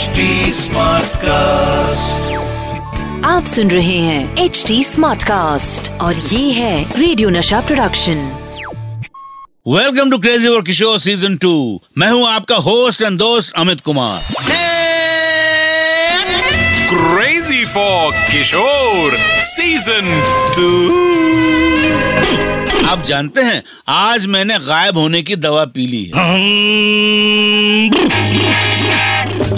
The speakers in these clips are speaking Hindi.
HD कास्ट आप सुन रहे हैं एच डी स्मार्ट कास्ट और ये है रेडियो नशा प्रोडक्शन वेलकम टू क्रेजी और किशोर सीज़न टू मैं हूँ आपका होस्ट एंड दोस्त Amit Kumar. Crazy for Kishore season two आप जानते हैं आज मैंने गायब होने की दवा पी ली है।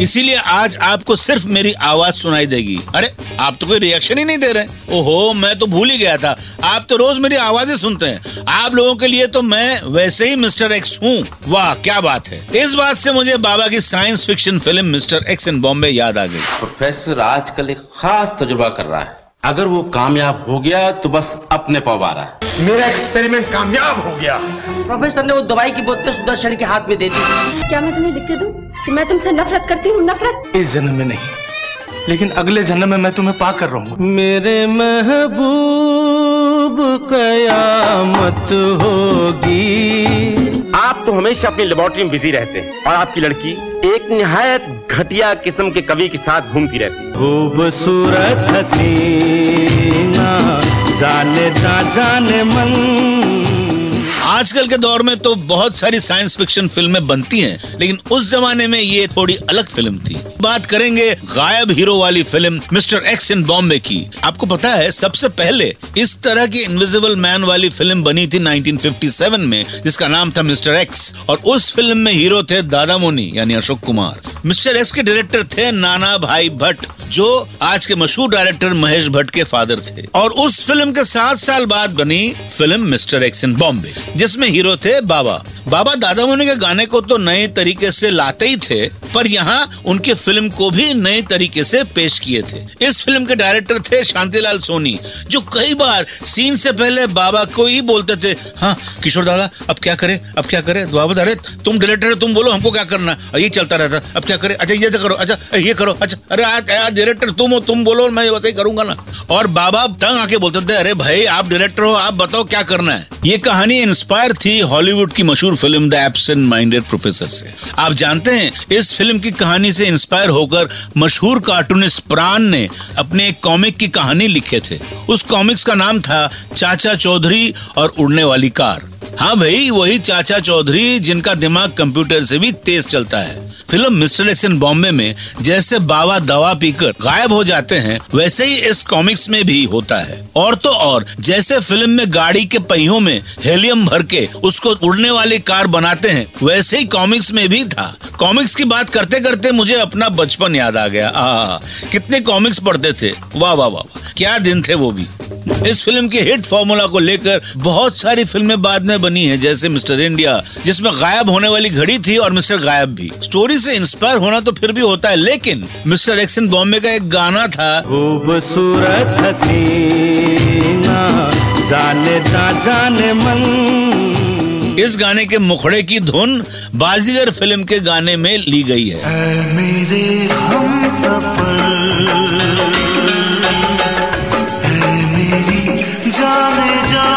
इसीलिए आज आपको सिर्फ़ मेरी आवाज़ सुनाई देगी। अरे आप तो कोई रिएक्शन ही नहीं दे रहे ओहो मैं तो भूल ही गया था। आप तो रोज मेरी आवाज़ें सुनते हैं। आप लोगों के लिए तो मैं वैसे ही मिस्टर एक्स हूँ। वाह क्या बात है। इस बात से मुझे बाबा की science fiction film mister X in Bombay याद आ गई। प्रोफेसर आजकल एक खास तजुर्बा कर रहा है। अगर वो कामयाब हो गया तो बस अपने पाव आ। रहा है मेरा एक्सपेरिमेंट कामयाब हो गया। प्रोफेसर ने वो दवाई की बोतल सुदर्शन के हाथ में दे दी। क्या मैं तुम्हें लिख के दूँ? कि मैं तुमसे नफरत करती हूँ नफरत? इस जन्म में नहीं लेकिन अगले जन्म में मैं तुम्हें पा कर रहूँगा। मेरे महबूब कयामत होगी। आप तो हमेशा अपनी लेबोरेटरी में बिज़ी रहते हैं और आपकी लड़की एक निहायत घटिया किस्म के कवि के साथ घूमती रहती है। खूबसूरत हसीना। जाने, जा, जाने मन। आजकल के दौर में तो बहुत सारी साइंस फिक्शन फ़िल्में बनती हैं, लेकिन उस जमाने में ये थोड़ी अलग फ़िल्म थी। बात करेंगे गायब हीरो वाली film mister X in Bombay की। आपको पता है, सबसे पहले इस तरह की इनविजिबल मैन वाली फ़िल्म बनी थी 1957 में, जिसका नाम था मिस्टर एक्स और उस फ़िल्म में हीरो थे दादा मोनी, यानी अशोक कुमार। मिस्टर एक्स के डायरेक्टर थे नाना भाई भट्ट। जो आज के मशहूर डायरेक्टर महेश भट्ट के फादर थे। और उस फ़िल्म के सात साल बाद बनी film mister X in Bombay, जिसमें हीरो थे बाबा। बाबा दादा मुनि के गाने को तो नए तरीके से लाते ही थे पर यहाँ उनके फ़िल्म को भी नए तरीके से पेश किए थे। इस फ़िल्म के डायरेक्टर थे शांतिलाल सोनी, जो कई बार सीन से पहले बाबा को ही बोलते थे हाँ किशोर दादा, अब क्या करे? अब क्या करे? बाबा अरे, तुम डायरेक्टर तुम बोलो, हमको क्या करना? ये चलता रहता, अब क्या करे? अच्छा ये तो करो अच्छा ये करो अच्छा अरे, आज डायरेक्टर तुम हो, तुम बोलो, मैं वैसे ही करूँगा ना। और बाबा तंग आके बोलते थे, अरे भाई, आप डायरेक्टर हो, आप बताओ क्या करना है? ये कहानी इंस्पायर थी हॉलीवुड की मशहूर film the absent minded professor से। आप जानते हैं, इस फ़िल्म की कहानी से इंस्पायर होकर मशहूर कार्टूनिस्ट प्राण ने अपने एक कॉमिक की कहानी लिखे थे। उस कॉमिक्स का नाम था चाचा चौधरी और उड़ने वाली कार। हाँ भाई, वही चाचा चौधरी जिनका दिमाग कंप्यूटर से भी तेज चलता है। Film mister X in Bombay में जैसे बाबा दवा पीकर गायब हो जाते हैं, वैसे ही इस कॉमिक्स में भी होता है। और तो और, जैसे फ़िल्म में गाड़ी के पहियों में हेलियम भर के उसको उड़ने वाली कार बनाते हैं, वैसे ही कॉमिक्स में भी था। कॉमिक्स की बात करते करते मुझे अपना बचपन याद आ गया। आ कितने कॉमिक्स पढ़ते थे। वाह वाह वाह। क्या दिन थे वो भी। इस फ़िल्म के हिट फॉर्मूला को लेकर बहुत सारी फ़िल्में बाद में बनी हैं जैसे मिस्टर इंडिया जिसमें गायब होने वाली घड़ी थी और मिस्टर गायब भी। स्टोरी से इंस्पायर होना तो फिर भी होता है लेकिन मिस्टर एक्सन बॉम्बे का एक गाना था। खूबसूरत हसीना जाने जा जाने मन। इस गाने के मुखड़े की धुन बाजीगर फ़िल्म के गाने में ली गई है। जाने जा।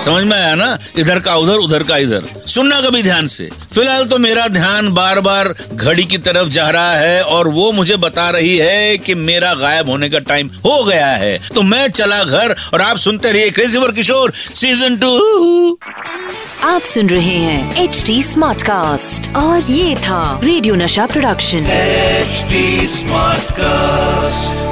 समझ में आया ना? इधर का उधर उधर का इधर। सुनना कभी ध्यान से। फ़िलहाल तो मेरा ध्यान बार बार घड़ी की तरफ़ जा रहा है और वो मुझे बता रही है कि मेरा गायब होने का टाइम हो गया है। तो मैं चला घर और आप सुनते रहिए crazy for Kishore season two आप सुन रहे हैं एच डी स्मार्ट कास्ट और ये था रेडियो नशा प्रोडक्शन एच स्मार्ट Smartcast.